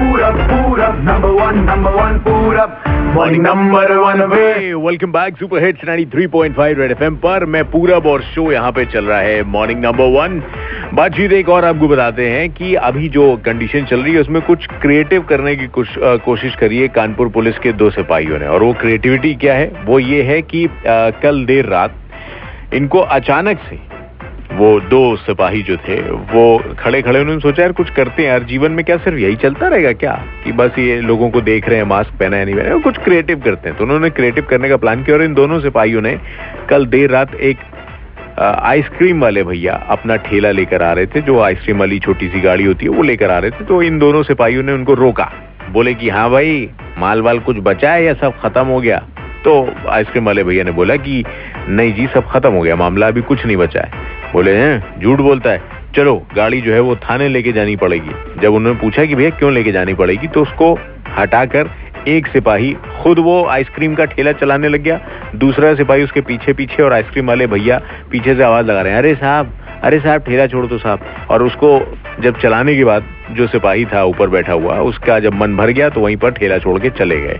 Purab, Purab, number one, number one, Purab. Morning number one वे welcome back super hits 93.5 red FM पर. मैं पूरब और show यहाँ पे चल रहा है मॉर्निंग नंबर वन बातचीत एक और आपको बताते हैं कि अभी जो कंडीशन चल रही है उसमें कुछ क्रिएटिव करने की कुछ आ, कोशिश करी है कानपुर पुलिस के दो सिपाहियों ने। और वो क्रिएटिविटी क्या है? वो ये है कि आ, कल देर रात इनको अचानक से वो दो सिपाही जो थे, वो खड़े खड़े उन्होंने सोचा, यार, कुछ करते हैं यार, जीवन में क्या सिर्फ़ यही चलता रहेगा क्या? कि बस ये लोगों को देख रहे हैं, मास्क पहना है, नहीं पहना कुछ क्रिएटिव करते हैं। तो उन्होंने क्रिएटिव करने का प्लान किया और इन दोनों सिपाहियों ने कल देर रात एक आइसक्रीम वाले भैया अपना ठेला लेकर आ रहे थे, जो आइसक्रीम वाली छोटी सी गाड़ी होती है, वो लेकर आ रहे थे। तो इन दोनों सिपाहियों ने उनको रोका। बोले कि हाँ भाई माल वाल कुछ बचा है या सब खत्म हो गया? तो आइसक्रीम वाले भैया ने बोला कि, नहीं जी, सब खत्म हो गया, मामला अभी कुछ नहीं बचा है। बोले, हैं, झूठ बोलता है। चलो, गाड़ी जो है वो थाने लेके जानी पड़ेगी। जब उन्होंने पूछा कि भैया, क्यों लेके जानी पड़ेगी तो उसको हटाकर एक सिपाही, खुद वो आइसक्रीम का ठेला चलाने लग गया। दूसरा सिपाही उसके पीछे पीछे और आइसक्रीम वाले भैया पीछे से आवाज़ लगा रहे हैं, अरे साहब अरे साहब, ठेला छोड़ो तो साहब। और उसको जब चलाने के बाद जो सिपाही था, ऊपर बैठा हुआ, उसका जब मन भर गया तो वहीं पर ठेला छोड़ के चले गए।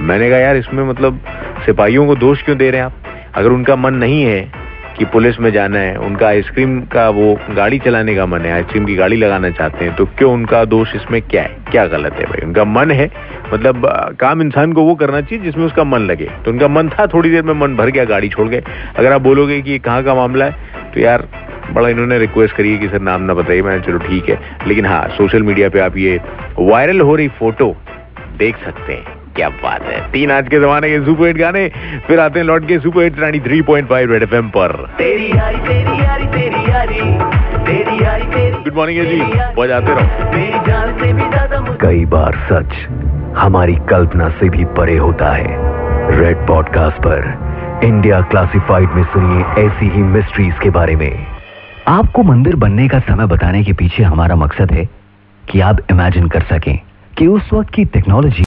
मैंने कहा, यार, इसमें मतलब सिपाहियों को दोष क्यों दे रहे हैं आप? अगर उनका मन नहीं है कि पुलिस में जाना है, उनका आइसक्रीम का वो गाड़ी चलाने का मन है, आइसक्रीम की गाड़ी लगाना चाहते हैं तो क्यों उनका दोष इसमें क्या है? क्या गलत है भाई? उनका मन है मतलब काम इंसान को वो करना चाहिए जिसमें उसका मन लगे। तो उनका मन था, थोड़ी देर में मन भर गया, गाड़ी छोड़ गए। अगर आप बोलोगे कि कहाँ का मामला है तो यार, बड़ा इन्होंने रिक्वेस्ट करी है कि सर नाम ना बताइए। मैंने चलो ठीक है। लेकिन हाँ सोशल मीडिया पे आप ये वायरल हो रही फ़ोटो देख सकते हैं। क्या बात है? तीन आज के जमाने के सुपर हिट गाने फिर आते हैं लौट के super hit nine three point five red F M पर गुड मॉर्निंग जी बजाते रहो। कई बार सच हमारी कल्पना से भी परे होता है। रेड पॉडकास्ट पर इंडिया क्लासिफाइड में सुनिए ऐसी ही मिस्ट्रीज के बारे में। आपको मंदिर बनने का समय बताने के पीछे हमारा मकसद है कि आप इमेजिन कर सकें कि उस वक्त की टेक्नोलॉजी